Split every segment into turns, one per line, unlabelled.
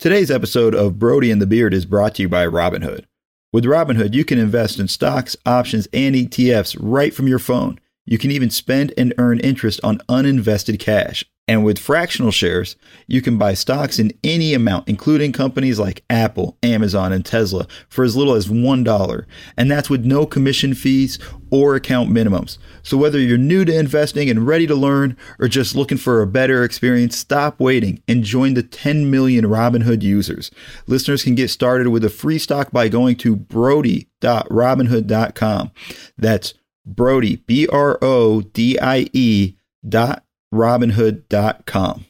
Today's episode of Brodie and the Beard is brought to you by Robinhood. With Robinhood, you can invest in stocks, options, and ETFs right from your phone. You can even spend and earn interest on uninvested cash. And with fractional shares, you can buy stocks in any amount, including companies like Apple, Amazon, and Tesla, for as little as $1. And that's with no commission fees or account minimums. So whether you're new to investing and ready to learn, or just looking for a better experience, stop waiting and join the 10 million Robinhood users. Listeners can get started with a free stock by going to brodie.robinhood.com. That's Brodie, B R O D I E dot robinhood.com.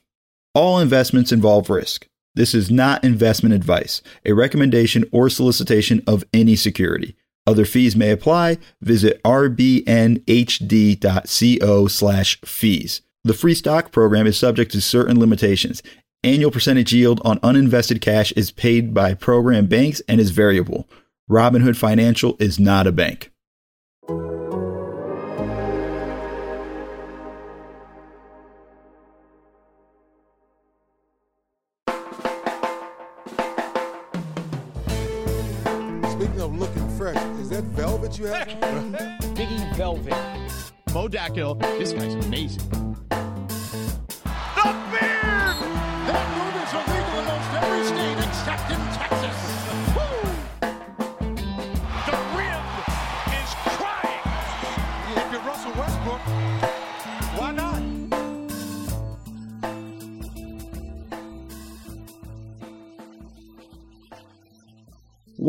All investments involve risk. This is not investment advice, a recommendation, or solicitation of any security. Other fees may apply. Visit rbnhd.co slash fees. The free stock program is subject to certain limitations. Annual percentage yield on uninvested cash is paid by program banks and is variable. Robinhood Financial is not a bank.
Fresh, is that velvet you have? on?
Biggie Velvet.
Mo Dakhil, this guy's amazing.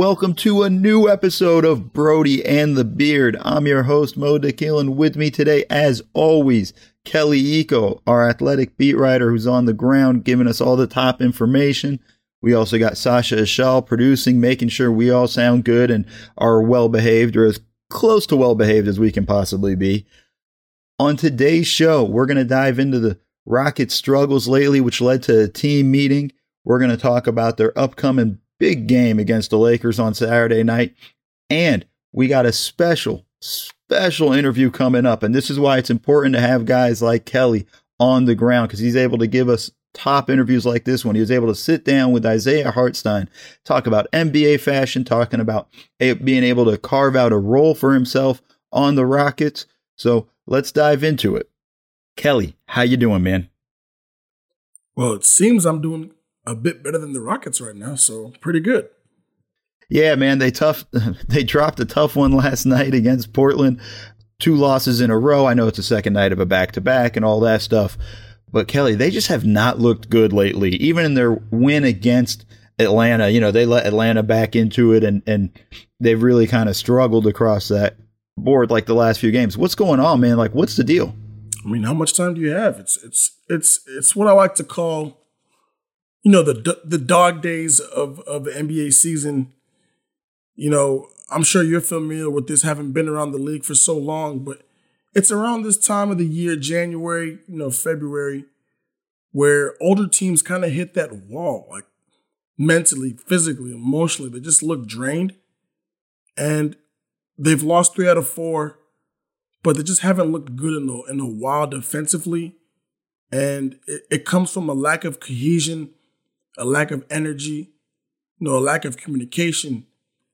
Welcome to a new episode of Brodie and the Beard. I'm your host, Mo Dakhil, and with me today, as always, Kelly Iko, our athletic beat writer who's on the ground giving us all the top information. We also got Sasha Ishal producing, making sure we all sound good and are well behaved or as close to well behaved as we can possibly be. On today's show, we're going to dive into the Rockets' struggles lately, which led to a team meeting. We're going to talk about their upcoming big game against the Lakers on Saturday night. And we got a special, special interview coming up. And this is why it's important to have guys like Kelly on the ground because he's able to give us top interviews like this one. He was able to sit down with Isaiah Hartenstein, talk about NBA fashion, talking about being able to carve out a role for himself on the Rockets. So let's dive into it. Kelly, how you doing, man?
Well, it seems I'm doing a bit better than the Rockets right now, so pretty good.
Yeah, man, they tough they dropped a tough one last night against Portland. Two losses in a row. I know it's the second night of a back to back and all that stuff. But Kelly, they just have not looked good lately. Even in their win against Atlanta, you know, they let Atlanta back into it and and they've really kind of struggled across that board like the last few games. What's going on, man? Like what's the deal?
I mean, how much time do you have? It's it's it's it's what I like to call, you know, the the dog days of of the NBA season. You know, I'm sure you're familiar with this, having been around the league for so long, but it's around this time of the year, January, you know, February, where older teams kind of hit that wall, like mentally, physically, emotionally. They just look drained, and they've lost three out of four but they just haven't looked good in a, in a while defensively. And it, it comes from a lack of cohesion, a lack of energy, you know, a lack of communication.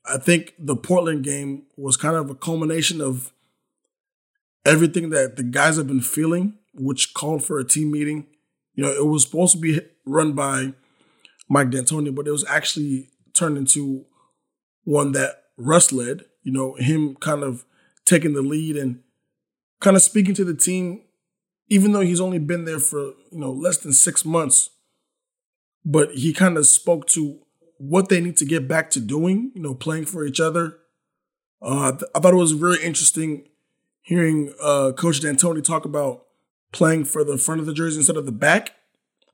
I think the Portland game was kind of a culmination of everything that the guys have been feeling, which called for a team meeting. You know, it was supposed to be run by Mike D'Antoni, but it was actually turned into one that Russ led. You know, him kind of taking the lead and kind of speaking to the team, even though he's only been there for you know less than six months, but he kind of spoke to what they need to get back to doing. You know, playing for each other. Uh, I, th- I thought it was very interesting hearing uh, Coach D'Antoni talk about playing for the front of the jersey instead of the back.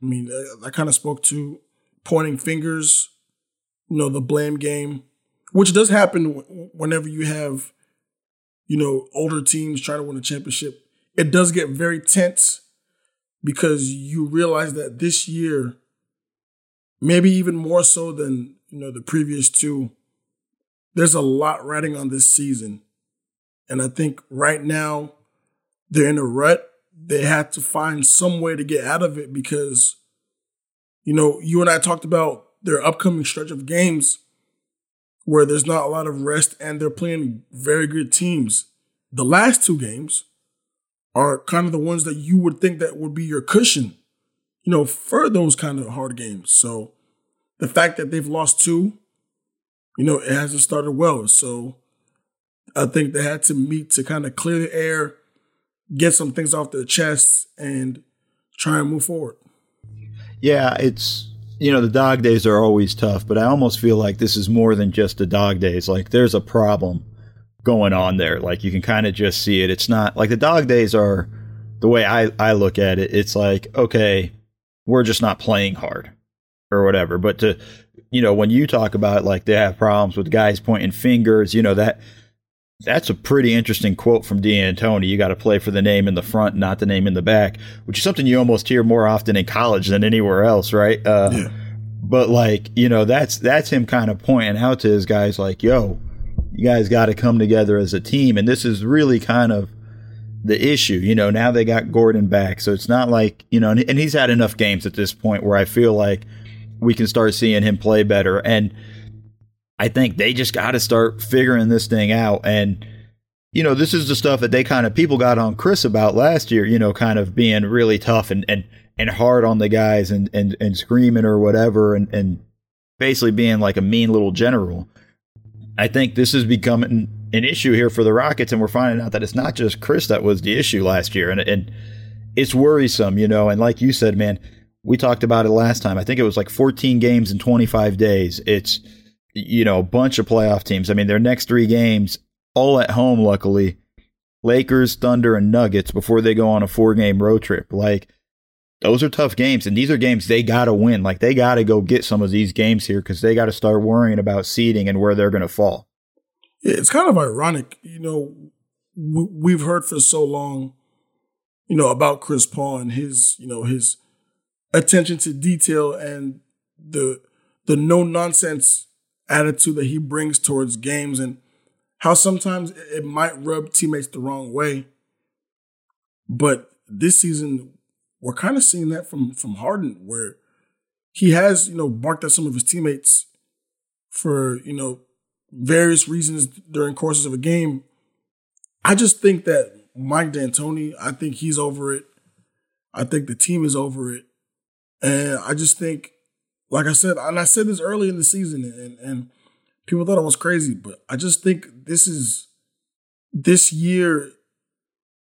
I mean, I, that kind of spoke to pointing fingers, you know, the blame game, which does happen w- whenever you have you know, older teams trying to win a championship, it does get very tense because you realize that this year, maybe even more so than, you know, the previous two, there's a lot riding on this season. And I think right now they're in a rut. They have to find some way to get out of it because, you know, you and I talked about their upcoming stretch of games where there's not a lot of rest and they're playing very good teams. The last two games are kind of the ones that you would think that would be your cushion, you know, for those kind of hard games. So the fact that they've lost two, you know, it hasn't started well. So I think they had to meet to kind of clear the air, get some things off their chests, and try and move forward.
Yeah, it's you know the dog days are always tough, but I almost feel like this is more than just the dog days. Like there's a problem going on there. Like you can kind of just see it. It's not like the dog days are the way I I look at it. It's like okay, we're just not playing hard or whatever. But to you know when you talk about like they have problems with guys pointing fingers, you know that that's a pretty interesting quote from D'Antoni. You got to play for the name in the front, not the name in the back, which is something you almost hear more often in college than anywhere else, right? Uh, yeah. But like, you know, that's that's him kind of pointing out to his guys, like, "Yo, you guys got to come together as a team." And this is really kind of the issue. You know, now they got Gordon back, so it's not like you know, and, he's had enough games at this point where I feel like we can start seeing him play better and I think they just got to start figuring this thing out. And, you know, this is the stuff that they kind of people got on Chris about last year, you know, kind of being really tough and, and, and hard on the guys and, and, and screaming or whatever and, and basically being like a mean little general. I think this is becoming an issue here for the Rockets, and we're finding out that it's not just Chris that was the issue last year, and and it's worrisome, you know. And like you said, man, we talked about it last time. I think it was like 14 games in 25 days. It's you know, a bunch of playoff teams. I mean, their next three games, all at home, luckily. Lakers, Thunder, and Nuggets before they go on a four game road trip. Like, those are tough games. And these are games they got to win. Like, they got to go get some of these games here because they got to start worrying about seeding and where they're going to fall.
It's kind of ironic. You know, we've heard for so long, you know, about Chris Paul and his, you know, his attention to detail and the the no nonsense attitude that he brings towards games and how sometimes it might rub teammates the wrong way. But this season, we're kind of seeing that from from Harden, where he has, you know, barked at some of his teammates for, you know, various reasons during courses of a game. I just think that Mike D'Antoni, I think he's over it. I think the team is over it. And I just think like I said, and I said this early in the season, and, and people thought I was crazy, but I just think this is this year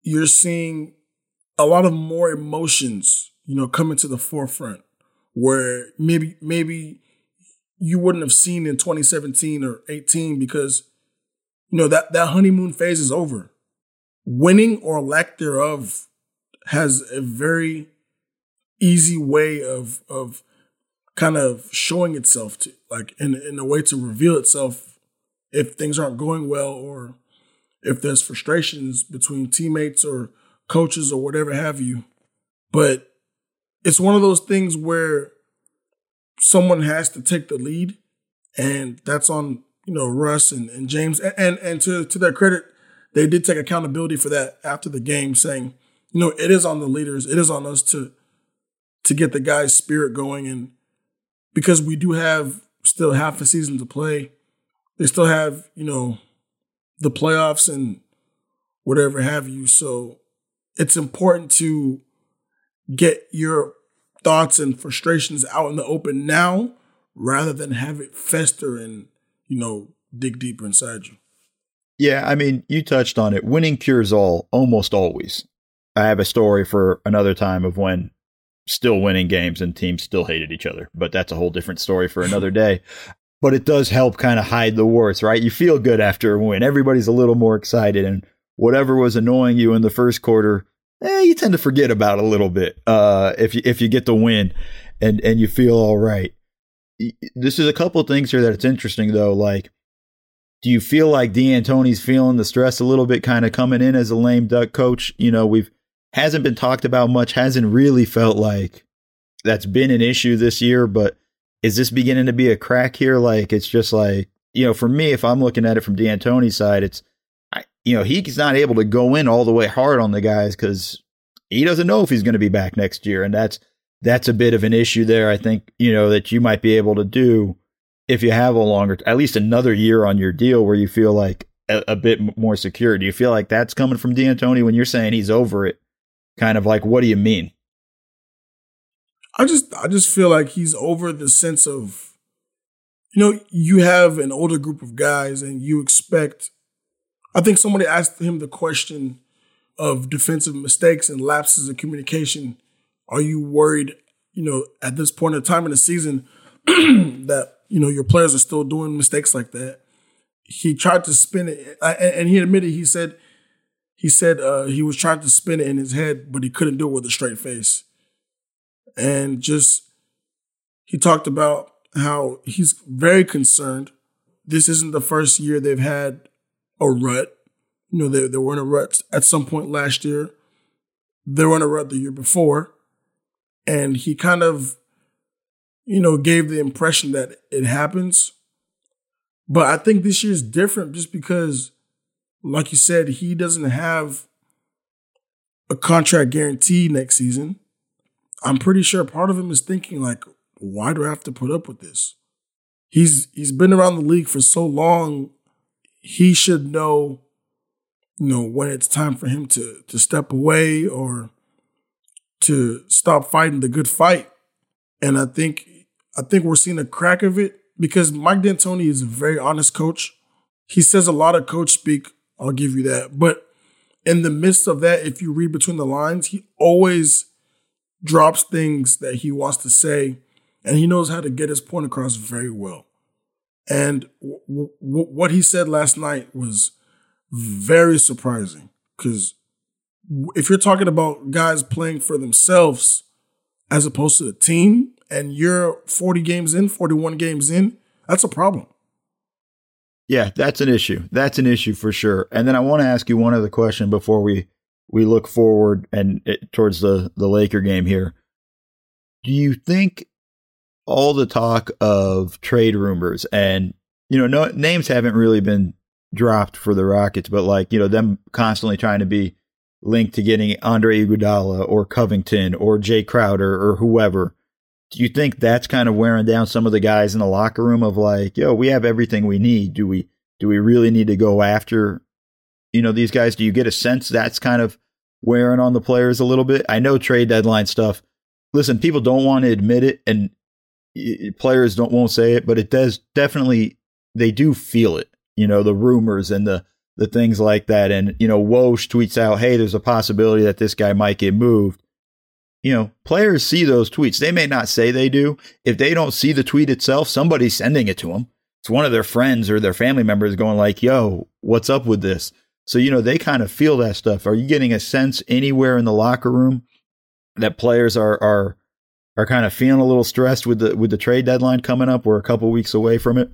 you're seeing a lot of more emotions, you know, coming to the forefront where maybe maybe you wouldn't have seen in 2017 or 18 because you know that that honeymoon phase is over. Winning or lack thereof has a very easy way of of kind of showing itself to like in in a way to reveal itself if things aren't going well or if there's frustrations between teammates or coaches or whatever have you. But it's one of those things where someone has to take the lead and that's on, you know, Russ and, and James and, and and to to their credit, they did take accountability for that after the game, saying, you know, it is on the leaders, it is on us to to get the guys' spirit going and because we do have still half a season to play. They still have, you know, the playoffs and whatever have you. So it's important to get your thoughts and frustrations out in the open now rather than have it fester and, you know, dig deeper inside you.
Yeah, I mean, you touched on it. Winning cures all almost always. I have a story for another time of when still winning games and teams still hated each other. But that's a whole different story for another day. But it does help kind of hide the warts, right? You feel good after a win. Everybody's a little more excited, and whatever was annoying you in the first quarter, eh, you tend to forget about a little bit uh, if you if you get the win and and you feel all right. This is a couple things here that it's interesting though. Like, do you feel like D'Antoni's feeling the stress a little bit, kind of coming in as a lame duck coach? You know, we've hasn't been talked about much, hasn't really felt like that's been an issue this year, but is this beginning to be a crack here? Like it's just like, you know, for me, if I'm looking at it from D'Antoni's side, it's, you know, he's not able to go in all the way hard on the guys because he doesn't know if he's going to be back next year. And that's, that's a bit of an issue there. I think, you know, that you might be able to do if you have a longer, at least another year on your deal where you feel like a, a bit more secure. Do you feel like that's coming from D'Antoni when you're saying he's over it? Kind of like, what do you mean?
I just, I just feel like he's over the sense of, you know, you have an older group of guys and you expect. I think somebody asked him the question of defensive mistakes and lapses of communication are you worried, you know, at this point in time in the season that, you know, your players are still doing mistakes like that? He tried to spin it, and he admitted he said he said uh, he was trying to spin it in his head, but he couldn't do it with a straight face. And just he talked about how he's very concerned. This isn't the first year they've had a rut. You know, they, they were in a rut at some point last year. They were in a rut the year before and he kind of, you know, gave the impression that it happens. But I think this year is different just because, like you said, he doesn't have a contract guarantee next season. I'm pretty sure part of him is thinking like, why do I have to put up with this? He's he's been around the league for so long. He should know, you know, when it's time for him to to step away or to stop fighting the good fight. And I think I think we're seeing a crack of it because Mike D'Antoni is a very honest coach. He says a lot of coach speak. I'll give you that. But in the midst of that, if you read between the lines, he always drops things that he wants to say, and he knows how to get his point across very well. And w- w- what he said last night was very surprising because if you're talking about guys playing for themselves as opposed to the team, and you're 40 games in, 41 games in, that's a problem.
Yeah, that's an issue. That's an issue for sure. And then I want to ask you one other question before we we look forward and it, towards the the Laker game here. Do you think all the talk of trade rumors and you know no names haven't really been dropped for the Rockets, but like you know them constantly trying to be linked to getting Andre Iguodala or Covington or Jay Crowder or whoever. Do you think that's kind of wearing down some of the guys in the locker room of like, yo, we have everything we need. Do we do we really need to go after you know these guys? Do you get a sense that's kind of wearing on the players a little bit? I know trade deadline stuff. Listen, people don't want to admit it and players don't won't say it, but it does definitely they do feel it. You know, the rumors and the the things like that. And, you know, Woj tweets out, hey, there's a possibility that this guy might get moved. You know, players see those tweets. They may not say they do. If they don't see the tweet itself, somebody's sending it to them. It's one of their friends or their family members going like, yo, what's up with this? So, you know, they kind of feel that stuff. Are you getting a sense anywhere in the locker room that players are, are, are kind of feeling a little stressed with the, with the trade deadline coming up? We're a couple weeks away from it.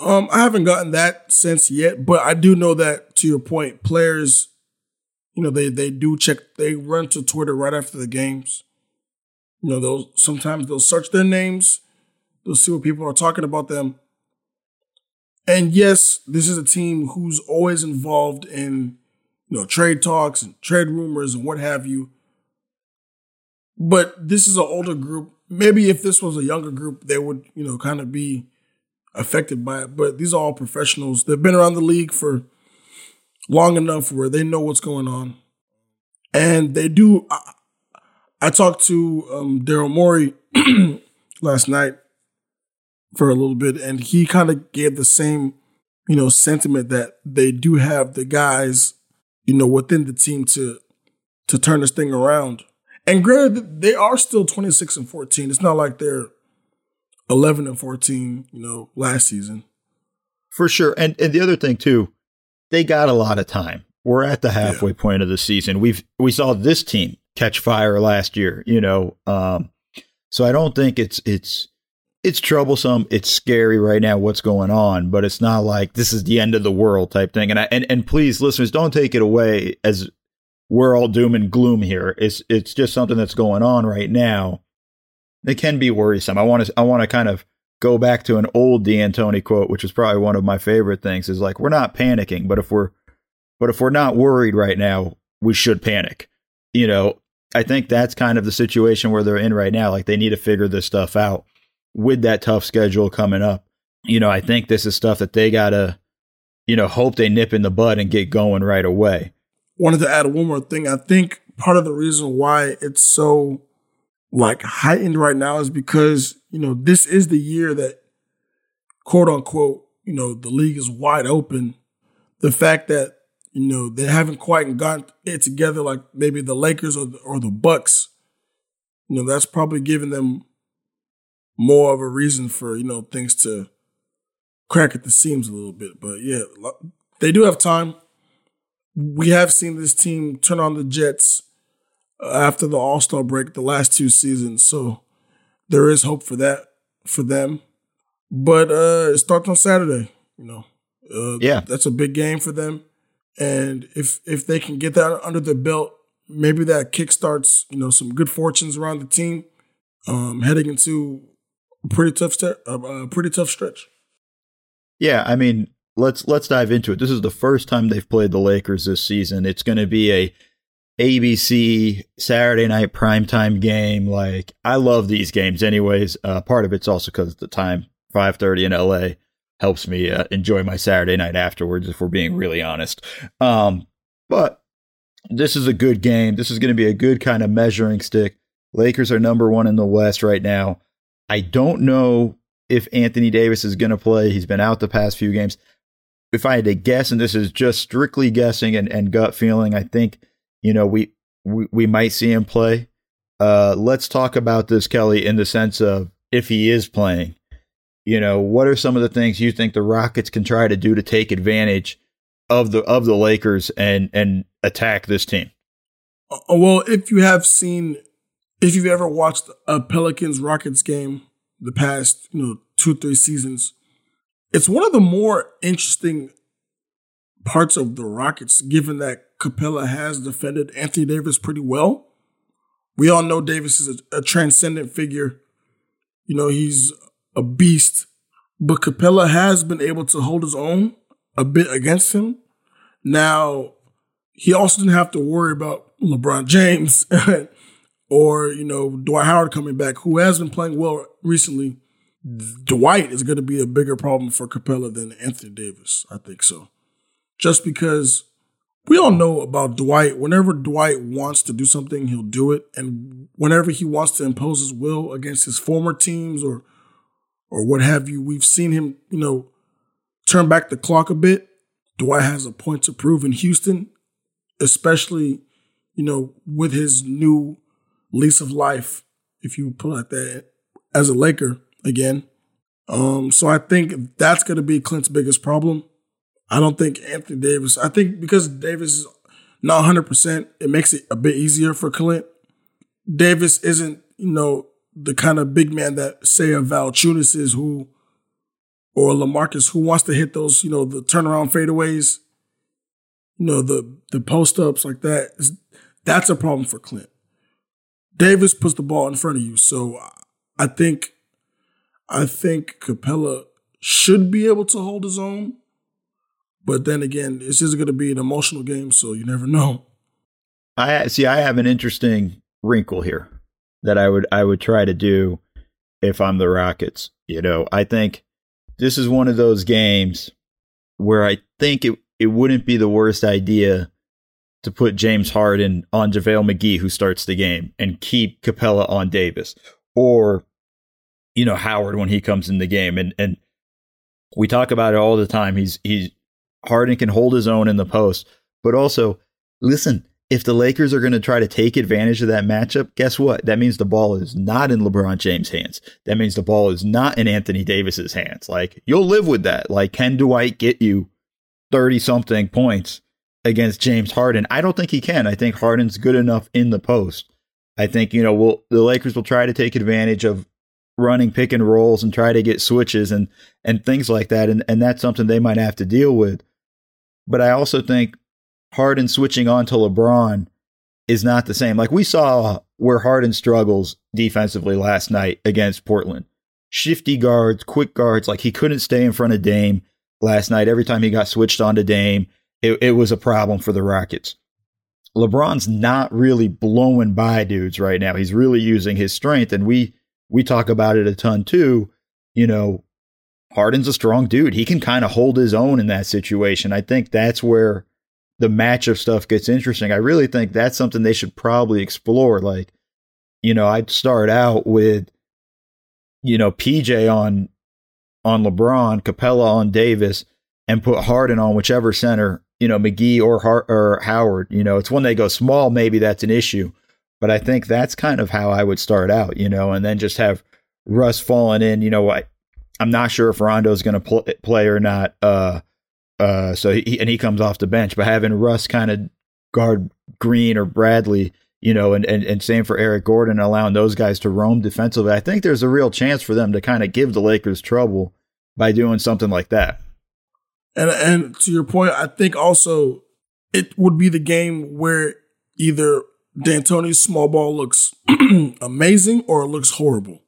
Um, I haven't gotten that sense yet, but I do know that to your point, players, you know, they they do check, they run to Twitter right after the games. You know, they'll sometimes they'll search their names, they'll see what people are talking about them. And yes, this is a team who's always involved in, you know, trade talks and trade rumors and what have you. But this is an older group. Maybe if this was a younger group, they would, you know, kind of be affected by it. But these are all professionals. They've been around the league for long enough where they know what's going on. And they do. I, I talked to um, Daryl Morey last night for a little bit, and he kind of gave the same, you know, sentiment that they do have the guys, you know, within the team to to turn this thing around. And granted, they are still 26 and 14. It's not like they're 11 and 14, you know, last season.
For sure. And and the other thing too, they got a lot of time. We're at the halfway yeah. point of the season. We've we saw this team catch fire last year, you know. Um so I don't think it's it's it's troublesome. It's scary right now what's going on, but it's not like this is the end of the world type thing. And I, and and please listeners don't take it away as we're all doom and gloom here. It's it's just something that's going on right now It can be worrisome. I want to I want to kind of go back to an old D'Antoni quote, which is probably one of my favorite things. Is like we're not panicking, but if we're but if we're not worried right now, we should panic. You know, I think that's kind of the situation where they're in right now. Like they need to figure this stuff out with that tough schedule coming up. You know, I think this is stuff that they gotta, you know, hope they nip in the bud and get going right away.
Wanted to add one more thing. I think part of the reason why it's so like heightened right now is because, you know, this is the year that quote unquote, you know, the league is wide open. The fact that, you know, they haven't quite gotten it together like maybe the Lakers or the, or the Bucks, you know, that's probably giving them more of a reason for, you know, things to crack at the seams a little bit. But yeah, they do have time. We have seen this team turn on the Jets after the All Star break the last two seasons. So there is hope for that for them. But uh, it starts on Saturday. You know, uh,
yeah,
that's a big game for them. And if if they can get that under their belt, maybe that kickstarts you know some good fortunes around the team, um, heading into a pretty tough st- uh, a pretty tough stretch.
Yeah, I mean, let's let's dive into it. This is the first time they've played the Lakers this season. It's going to be a ABC Saturday night primetime game. Like I love these games, anyways. Uh, part of it's also because the time five thirty in LA helps me uh, enjoy my Saturday night afterwards. If we're being really honest, um, but this is a good game. This is going to be a good kind of measuring stick. Lakers are number one in the West right now. I don't know if Anthony Davis is going to play. He's been out the past few games. If I had to guess, and this is just strictly guessing and, and gut feeling, I think you know, we, we, we might see him play. Uh, let's talk about this, Kelly, in the sense of if he is playing, you know, what are some of the things you think the Rockets can try to do to take advantage of the of the Lakers and and attack this team?
Uh, well, if you have seen, if you've ever watched a Pelicans Rockets game the past, you know, two three seasons, it's one of the more interesting parts of the Rockets, given that Capella has defended Anthony Davis pretty well. We all know Davis is a, a transcendent figure. You know, he's a beast, but Capella has been able to hold his own a bit against him. Now, he also didn't have to worry about LeBron James or, you know, Dwight Howard coming back, who has been playing well recently. Dwight is going to be a bigger problem for Capella than Anthony Davis. I think so just because we all know about Dwight. Whenever Dwight wants to do something, he'll do it. And whenever he wants to impose his will against his former teams or or what have you, we've seen him, you know, turn back the clock a bit. Dwight has a point to prove in Houston, especially, you know, with his new lease of life, if you put it like that, as a Laker again. Um, so I think that's going to be Clint's biggest problem. I don't think Anthony Davis. I think because Davis is not 100, percent it makes it a bit easier for Clint. Davis isn't, you know, the kind of big man that say a Valanciunas is, who or LaMarcus, who wants to hit those, you know, the turnaround fadeaways, you know, the the post ups like that. That's a problem for Clint. Davis puts the ball in front of you, so I think, I think Capella should be able to hold his own. But then again, this is going to be an emotional game, so you never know.
I see. I have an interesting wrinkle here that I would I would try to do if I'm the Rockets. You know, I think this is one of those games where I think it it wouldn't be the worst idea to put James Harden on JaVale McGee, who starts the game, and keep Capella on Davis, or you know Howard when he comes in the game, and and we talk about it all the time. He's he's Harden can hold his own in the post. But also, listen, if the Lakers are going to try to take advantage of that matchup, guess what? That means the ball is not in LeBron James' hands. That means the ball is not in Anthony Davis's hands. Like, you'll live with that. Like, can Dwight get you 30 something points against James Harden? I don't think he can. I think Harden's good enough in the post. I think, you know, we'll, the Lakers will try to take advantage of running pick and rolls and try to get switches and, and things like that. And, and that's something they might have to deal with. But I also think Harden switching on to LeBron is not the same. Like we saw where Harden struggles defensively last night against Portland. Shifty guards, quick guards, like he couldn't stay in front of Dame last night. Every time he got switched on to Dame, it, it was a problem for the Rockets. LeBron's not really blowing by dudes right now. He's really using his strength, and we we talk about it a ton too. You know, Harden's a strong dude. He can kind of hold his own in that situation. I think that's where the matchup stuff gets interesting. I really think that's something they should probably explore. Like, you know, I'd start out with, you know, PJ on on LeBron, Capella on Davis, and put Harden on whichever center, you know, McGee or Har- or Howard. You know, it's when they go small, maybe that's an issue. But I think that's kind of how I would start out, you know, and then just have Russ falling in. You know, I, I'm not sure if Rondo's going to pl- play or not. Uh, uh, so he and he comes off the bench, but having Russ kind of guard Green or Bradley, you know, and, and and same for Eric Gordon, allowing those guys to roam defensively. I think there's a real chance for them to kind of give the Lakers trouble by doing something like that.
And and to your point, I think also it would be the game where either D'Antoni's small ball looks amazing or it looks horrible.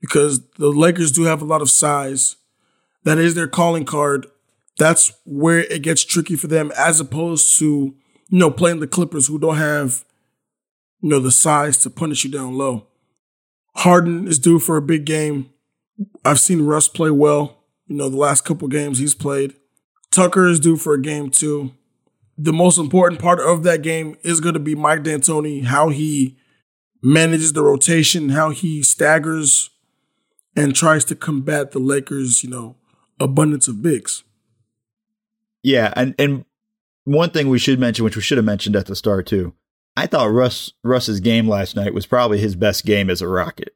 Because the Lakers do have a lot of size. That is their calling card. That's where it gets tricky for them as opposed to, you know, playing the Clippers who don't have, you know, the size to punish you down low. Harden is due for a big game. I've seen Russ play well. You know, the last couple games he's played. Tucker is due for a game too. The most important part of that game is going to be Mike D'Antoni, how he manages the rotation, how he staggers and tries to combat the Lakers, you know, abundance of bigs.
Yeah, and and one thing we should mention, which we should have mentioned at the start too, I thought Russ Russ's game last night was probably his best game as a Rocket.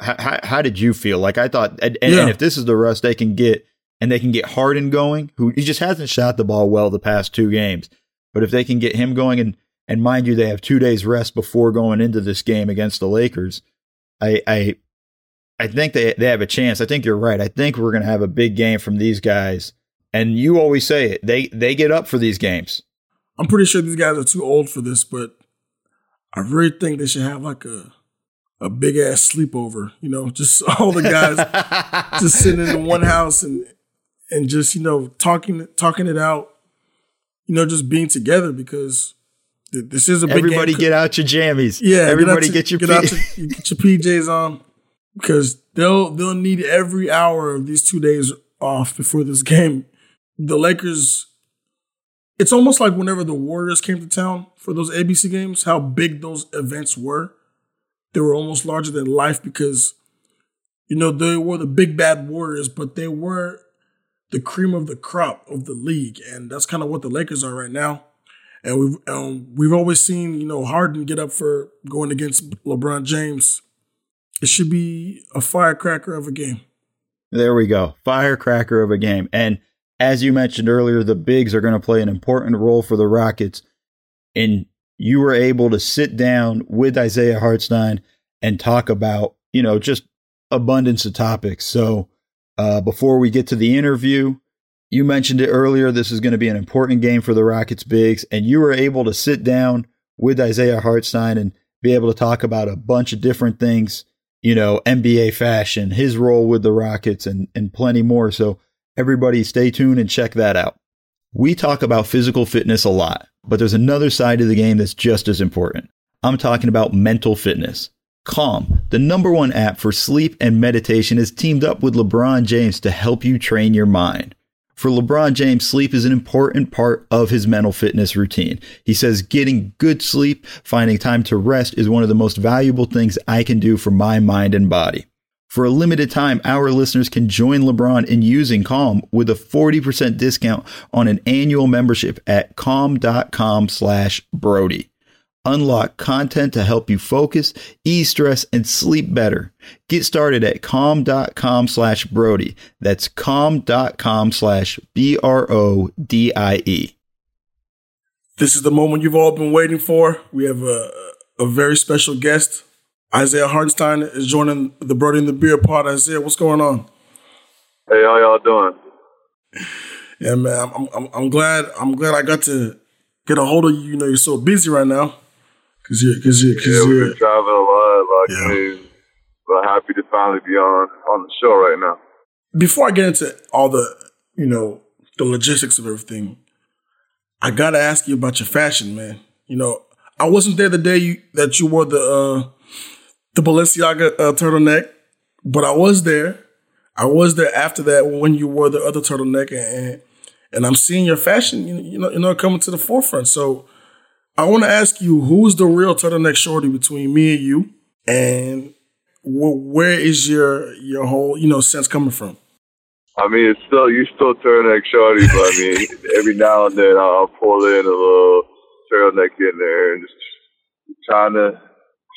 How, how, how did you feel? Like I thought, and,
Yeah.
and if this is the Russ they can get, and they can get Harden going, who he just hasn't shot the ball well the past two games, but if they can get him going, and and mind you, they have two days rest before going into this game against the Lakers, I I I think they they have a chance. I think you're right. I think we're going to have a big game from these guys. And you always say it. They they get up for these games.
I'm pretty sure these guys are too old for this, but I really think they should have like a a big ass sleepover. You know, just all the guys just sitting in one house and and just you know talking talking it out. You know, just being together because th- this is a big
Everybody get out your jammies.
yeah,
Everybody get,
out
get, your
get out
P-
your, get your PJs on because they'll they'll need every hour of these two days off before this game. The Lakers. It's almost like whenever the Warriors came to town for those ABC games, how big those events were. They were almost larger than life because, you know, they were the big bad Warriors, but they were the cream of the crop of the league, and that's kind of what the Lakers are right now. And we've um, we've always seen you know Harden get up for going against LeBron James. It should be a firecracker of a game.
There we go. Firecracker of a game. And as you mentioned earlier, the bigs are going to play an important role for the Rockets. And you were able to sit down with Isaiah Hartenstein and talk about, you know, just abundance of topics. So uh, before we get to the interview, you mentioned it earlier. This is going to be an important game for the Rockets bigs. And you were able to sit down with Isaiah Hartenstein and be able to talk about a bunch of different things you know, NBA fashion, his role with the Rockets, and, and plenty more. So, everybody stay tuned and check that out. We talk about physical fitness a lot, but there's another side of the game that's just as important. I'm talking about mental fitness. Calm, the number one app for sleep and meditation, has teamed up with LeBron James to help you train your mind. For LeBron James, sleep is an important part of his mental fitness routine. He says getting good sleep, finding time to rest is one of the most valuable things I can do for my mind and body. For a limited time, our listeners can join LeBron in using Calm with a 40% discount on an annual membership at calm.com slash Brodie. Unlock content to help you focus, ease stress, and sleep better. Get started at calm.com slash Brodie. That's calm.com slash B R O D I E.
This is the moment you've all been waiting for. We have a, a very special guest. Isaiah Hartenstein is joining the Brodie and the Beard Pod. Isaiah, what's going on?
Hey, how y'all doing?
Yeah, man, I'm, I'm, I'm glad I'm glad I got to get a hold of you. You know, you're so busy right now because you're you're, cause
Yeah, we've been traveling a lot. Like,
Yeah.
hey, but happy to finally be on on the show right now.
before I get into all the, you know, the logistics of everything, I gotta ask you about your fashion, man. You know, I wasn't there the day you, that you wore the uh, the Balenciaga uh, turtleneck, but I was there. I was there after that when you wore the other turtleneck, and and I'm seeing your fashion, you know, you know, coming to the forefront. So I want to ask you, who's the real turtleneck shorty between me and you, and wh- where is your your whole you know sense coming from?
I mean, it's still you still turtleneck shorty, but I mean, every now and then I'll pull in a little turtleneck in there and just trying to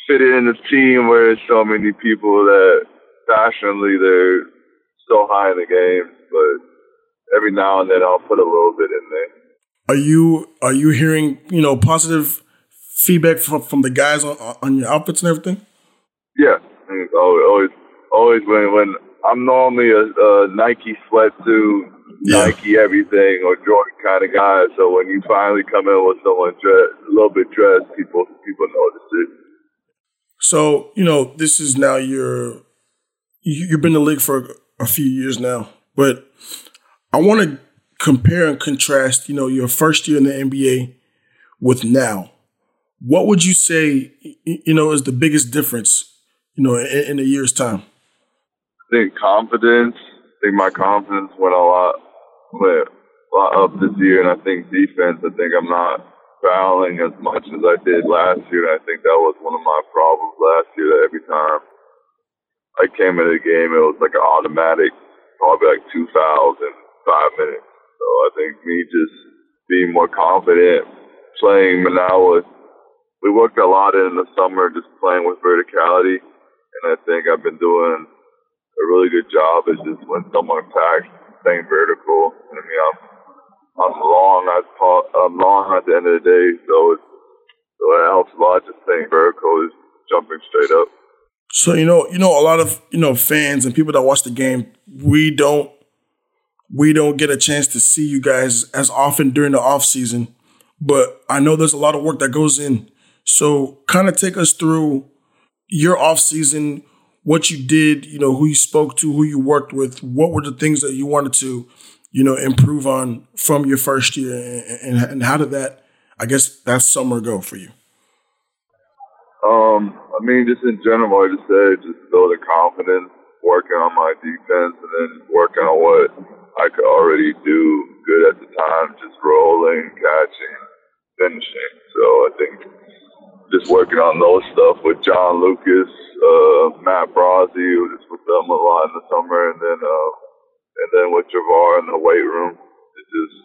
fit it in the team where there's so many people that fashionably they're so high in the game, but every now and then I'll put a little bit in there.
Are you are you hearing you know positive feedback from from the guys on on your outfits and everything?
Yeah, always, always, when when I'm normally a, a Nike sweatsuit,
Yeah.
Nike everything, or Jordan kind of guy. So when you finally come in with someone dressed, a little bit dressed, people people notice it.
So you know this is now your you- you've been in the league for a few years now, but I want to compare and contrast. You know your first year in the NBA with now. What would you say you know is the biggest difference? You know in, in a year's time.
I think confidence. I think my confidence went a lot went a lot up this year, and I think defense. I think I'm not fouling as much as I did last year. And I think that was one of my problems last year. That every time I came into the game, it was like an automatic, probably like two fouls in five minutes. So I think me just being more confident, playing Manawa. We worked a lot in the summer just playing with verticality, and I think I've been doing a really good job is just when someone attacks, staying vertical. I mean, I'm I'm long. I I'm long at the end of the day, so it's, so it helps a lot. Just staying vertical is jumping straight up.
So you know, you know, a lot of you know fans and people that watch the game, we don't we don't get a chance to see you guys as often during the off season. But I know there's a lot of work that goes in. So kind of take us through your off season, what you did, you know, who you spoke to, who you worked with, what were the things that you wanted to, you know, improve on from your first year, and, and, how did that, I guess, that summer go for you?
Um, I mean, just in general, I just say just building confidence, working on my defense, and then working on what I could already do good at the time, just rolling, catching, finishing. So I think just working on those stuff with John Lucas, uh, Matt Brozzi, was with them a lot in the summer, and then uh, and then with Javair in the weight room. It's just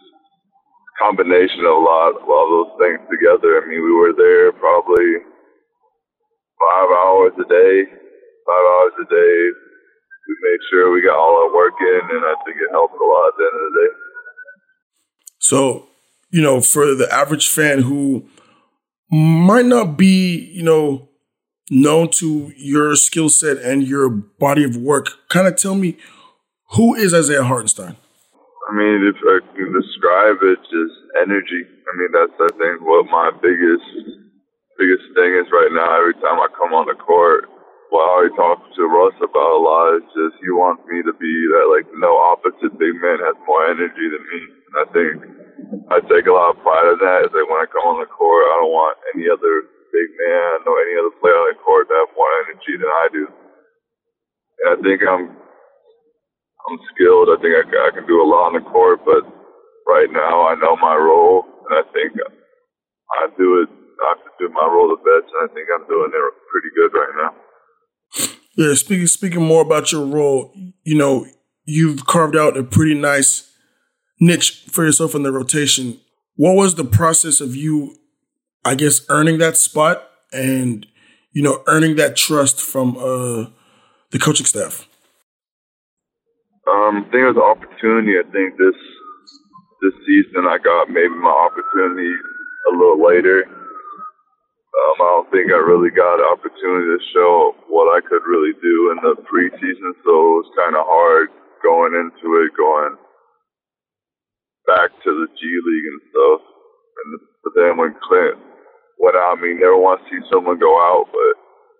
combination of a lot of all those things together. I mean, we were there probably five hours a day, five hours a day. We made sure we got all our work in, and I think it helped a lot at the end of the day.
So, you know, for the average fan who might not be, you know, known to your skill set and your body of work, kind of tell me who is Isaiah Hartenstein?
I mean, if I can describe it, just energy. I mean, that's I think what my biggest biggest thing is right now. Every time I come on the court, what I talked to Russ about a lot is just he wants me to be that like no opposite big man has more energy than me. And I think I take a lot of pride in that. Is that when I come on the court, I don't want any other big man or any other player on the court to have more energy than I do. And I think I'm I'm skilled. I think I, I can do a lot on the court, but right now I know my role, and I think I do it. I have to do my role the best, and I think I'm doing it pretty good right now.
Yeah, speaking speaking more about your role, you know, you've carved out a pretty nice niche for yourself in the rotation. What was the process of you, I guess, earning that spot and you know, earning that trust from uh the coaching staff?
Um, I think it was an opportunity. I think this this season I got maybe my opportunity a little later. Um, I don't think I really got an opportunity to show what I could really do in the preseason, so it was kind of hard going into it, going back to the G League and stuff. And but then when Clint went out, I mean, never want to see someone go out, but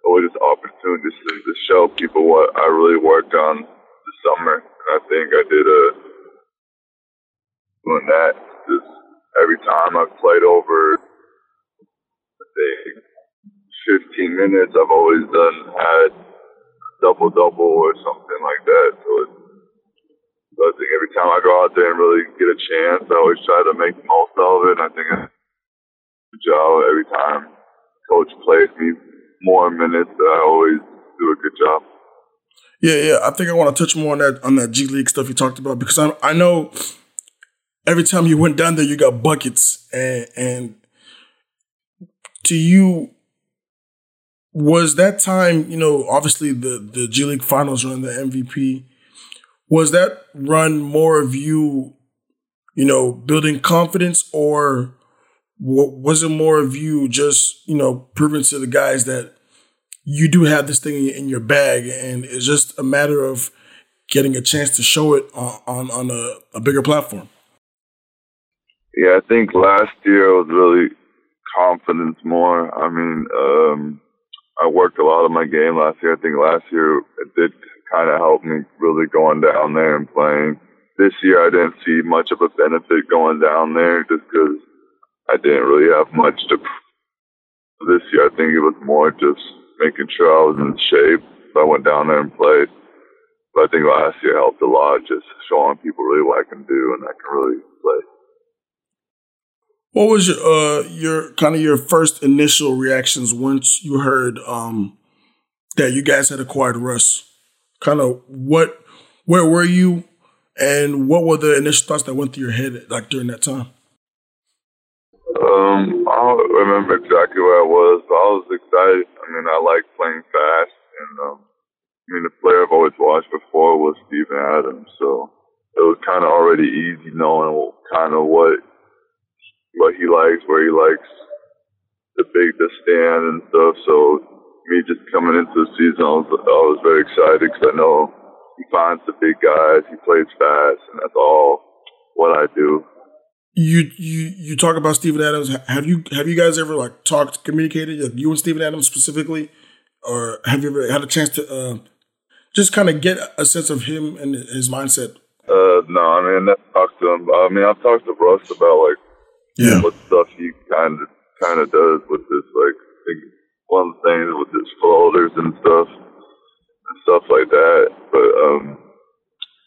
it was just opportunity to, to show people what I really worked on this summer. And I think I did a doing that. Just every time I've played over think 15 minutes. I've always done had double double or something like that. So, it, so I think every time I go out there and really get a chance, I always try to make the most of it. And I think I a good job every time coach plays me more minutes. I always do a good job.
Yeah, yeah. I think I want to touch more on that on that G League stuff you talked about because I I know every time you went down there you got buckets and and to you was that time you know obviously the the G League finals run the MVP was that run more of you you know building confidence or was it more of you just you know proving to the guys that you do have this thing in your bag, and it's just a matter of getting a chance to show it on on, on a, a, bigger platform.
Yeah, I think last year was really confidence more. I mean, um, I worked a lot of my game last year. I think last year it did kind of help me really going down there and playing. This year I didn't see much of a benefit going down there just because I didn't really have much to. This year I think it was more just making sure I was in shape. So I went down there and played. But I think last year helped a lot, just showing people really what I can do and I can really play.
What was your uh, your kind of your first initial reactions once you heard um, that you guys had acquired Russ? Kind of what, where were you, and what were the initial thoughts that went through your head like during that time?
Um, I don't remember exactly where I was, but I was excited. I mean, I like playing fast, and um, I mean, the player I've always watched before was Steven Adams, so it was kind of already easy knowing kind of what what he likes, where he likes the big the stand and stuff. So me just coming into the season, I was I was very excited because I know he finds the big guys, he plays fast, and that's all what I do
you you you talk about Steven Adams. Have you have you guys ever like talked, communicated, like you and Steven Adams specifically, or have you ever had a chance to uh, just kind of get a sense of him and his mindset?
Uh, no, I mean, I talked to him. I mean, I've talked to Russ about like
yeah.
what stuff he kind of kind of does with this, like one the things with his floaters and stuff and stuff like that. But um,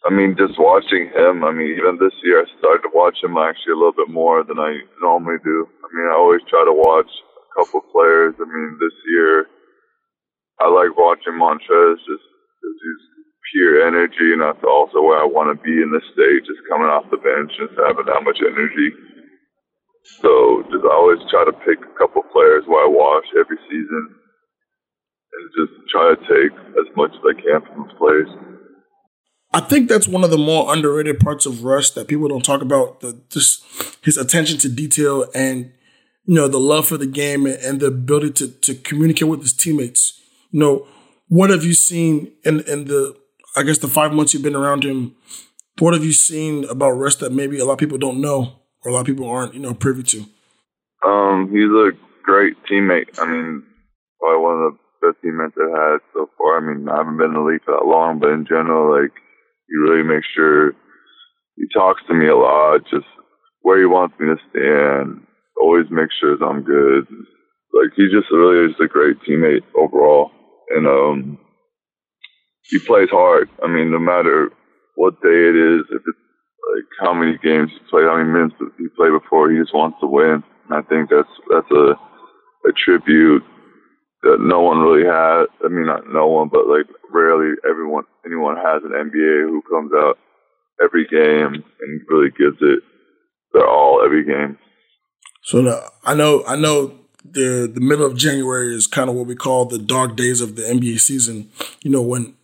I mean, just watching him. I mean, even this year, I started to watch him actually a little bit more than I normally do. I mean, I always try to watch a couple players. I mean, this year, I like watching Montrez just because he's pure energy, and that's also where I want to be in this stage, just coming off the bench, just having that much energy. So, just I always try to pick a couple players where I watch every season, and just try to take as much as I can from those players.
I think that's one of the more underrated parts of Russ that people don't talk about. The just his attention to detail and you know the love for the game and the ability to to communicate with his teammates. You know, what have you seen in in the I guess the five months you've been around him? What have you seen about Russ that maybe a lot of people don't know or a lot of people aren't you know privy to?
Um, he's a great teammate. I mean, probably one of the best teammates I've had so far. I mean, I haven't been in the league for that long, but in general, like he really makes sure he talks to me a lot, just where he wants me to stand. Always makes sure that I'm good. Like he just really is a great teammate overall, and um, he plays hard. I mean, no matter what day it is, if it's like how many games he played, how many minutes he played before, he just wants to win. And I think that's that's a a tribute that no one really has. I mean, not no one, but like rarely everyone anyone has an NBA who comes out every game and really gives it their all every game.
So the, I know I know the the middle of January is kind of what we call the dark days of the NBA season. You know when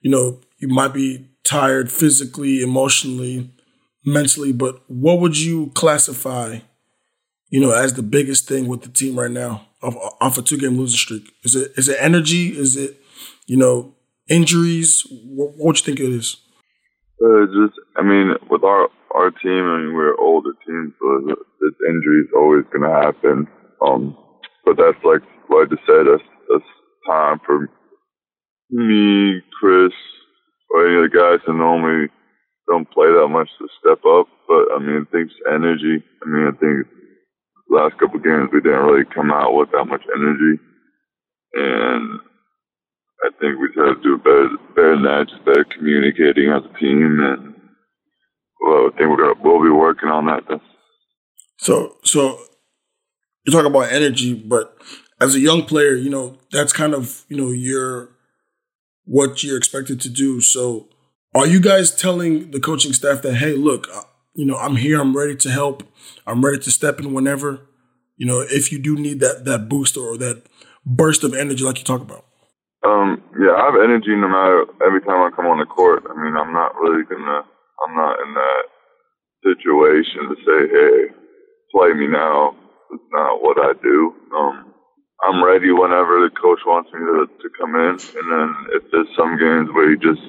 you know you might be tired physically, emotionally, mentally, but what would you classify you know as the biggest thing with the team right now off, off a two game losing streak? Is it is it energy? Is it you know injuries? What, what you think it is?
Uh, just, I mean, with our our team, I mean, we're older team, so this injury is always going to happen. Um, but that's like what I just said. That's that's time for me, Chris, or any of the guys who normally don't play that much to step up. But I mean, I think energy. I mean, I think last couple of games we didn't really come out with that much energy, and I think we have to do better, better than that, just better communicating as a team, and well, I think we're gonna we'll be working on that.
So, so you talk about energy, but as a young player, you know that's kind of you know your what you're expected to do. So, are you guys telling the coaching staff that hey, look, uh, you know, I'm here, I'm ready to help, I'm ready to step in whenever, you know, if you do need that that boost or that burst of energy like you talk about.
Um, yeah, I have energy no matter every time I come on the court. I mean, I'm not really gonna, I'm not in that situation to say, hey, play me now. It's not what I do. Um, I'm ready whenever the coach wants me to, to come in. And then if there's some games where he just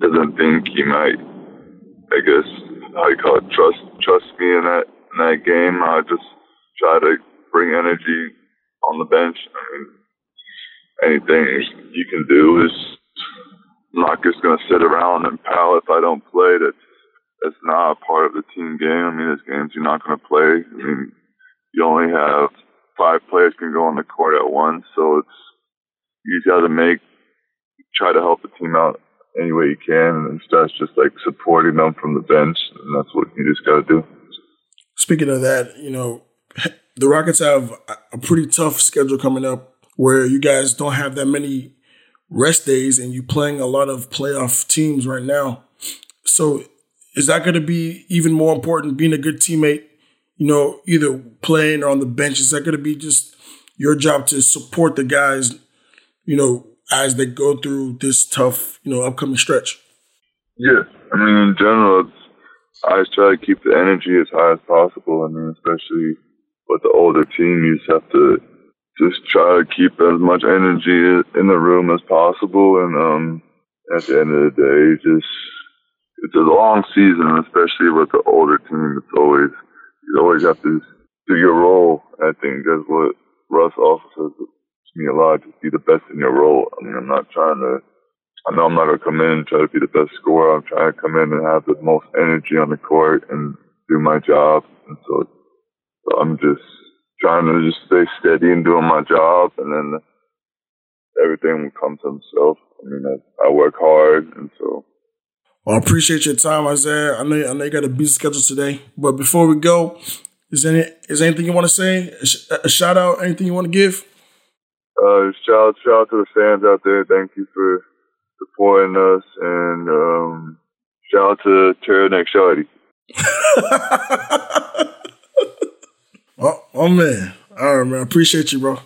doesn't think he might, I guess, you call it, trust trust me in that in that game, I just try to bring energy on the bench. I mean, anything you can do is I'm not just gonna sit around and pal if I don't play. That's that's not a part of the team game. I mean, there's games you're not gonna play. I mean, you only have five players can go on the court at once, so it's you got to make try to help the team out any way you can, and that's just like supporting them from the bench, and that's what you just got to do.
Speaking of that, you know, the Rockets have a pretty tough schedule coming up where you guys don't have that many rest days and you're playing a lot of playoff teams right now. So is that going to be even more important being a good teammate, you know, either playing or on the bench? Is that going to be just your job to support the guys, you know, as they go through this tough, you know, upcoming stretch?
Yeah. I mean, in general, I just try to keep the energy as high as possible. I mean, especially with the older team, you just have to just try to keep as much energy in the room as possible. And um, at the end of the day, just it's a long season, especially with the older team. It's always you always have to do your role. I think that's what Russ also says me a lot. Just be the best in your role. I mean, I'm not trying to. I know I'm not gonna come in and try to be the best scorer. I'm trying to come in and have the most energy on the court and do my job. And so, so I'm just trying to just stay steady and doing my job, and then everything will come to himself. I mean, I, I work hard, and so.
Well, I appreciate your time, Isaiah. I know, I know you got a busy schedule today, but before we go, is any is anything you want to say? A, sh- a shout out? Anything you want to give?
Uh, shout shout out to the fans out there. Thank you for supporting us, and um, shout out to Turtleneck Shorty.
Oh, oh man. All right, man. Appreciate you, bro.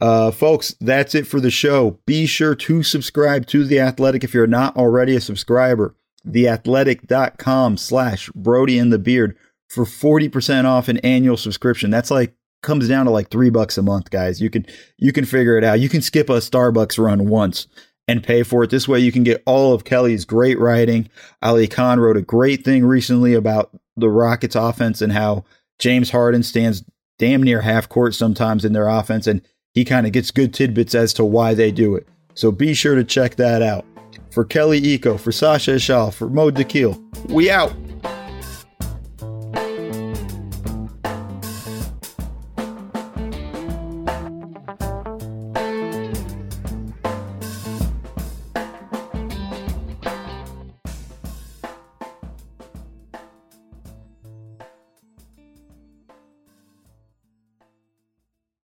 Uh, folks, that's it for the show. Be sure to subscribe to The Athletic if you're not already a subscriber. TheAthletic.com slash Brodie and the Beard for 40% off an annual subscription. That's like comes down to like three bucks a month, guys. You can you can figure it out. You can skip a Starbucks run once and pay for it. This way you can get all of Kelly's great writing. Ali Khan wrote a great thing recently about the Rockets offense and how James Harden stands damn near half court sometimes in their offense, and he kind of gets good tidbits as to why they do it. So be sure to check that out. For Kelly Iko, for Sasha Shaw, for Mo Dakhil, we out.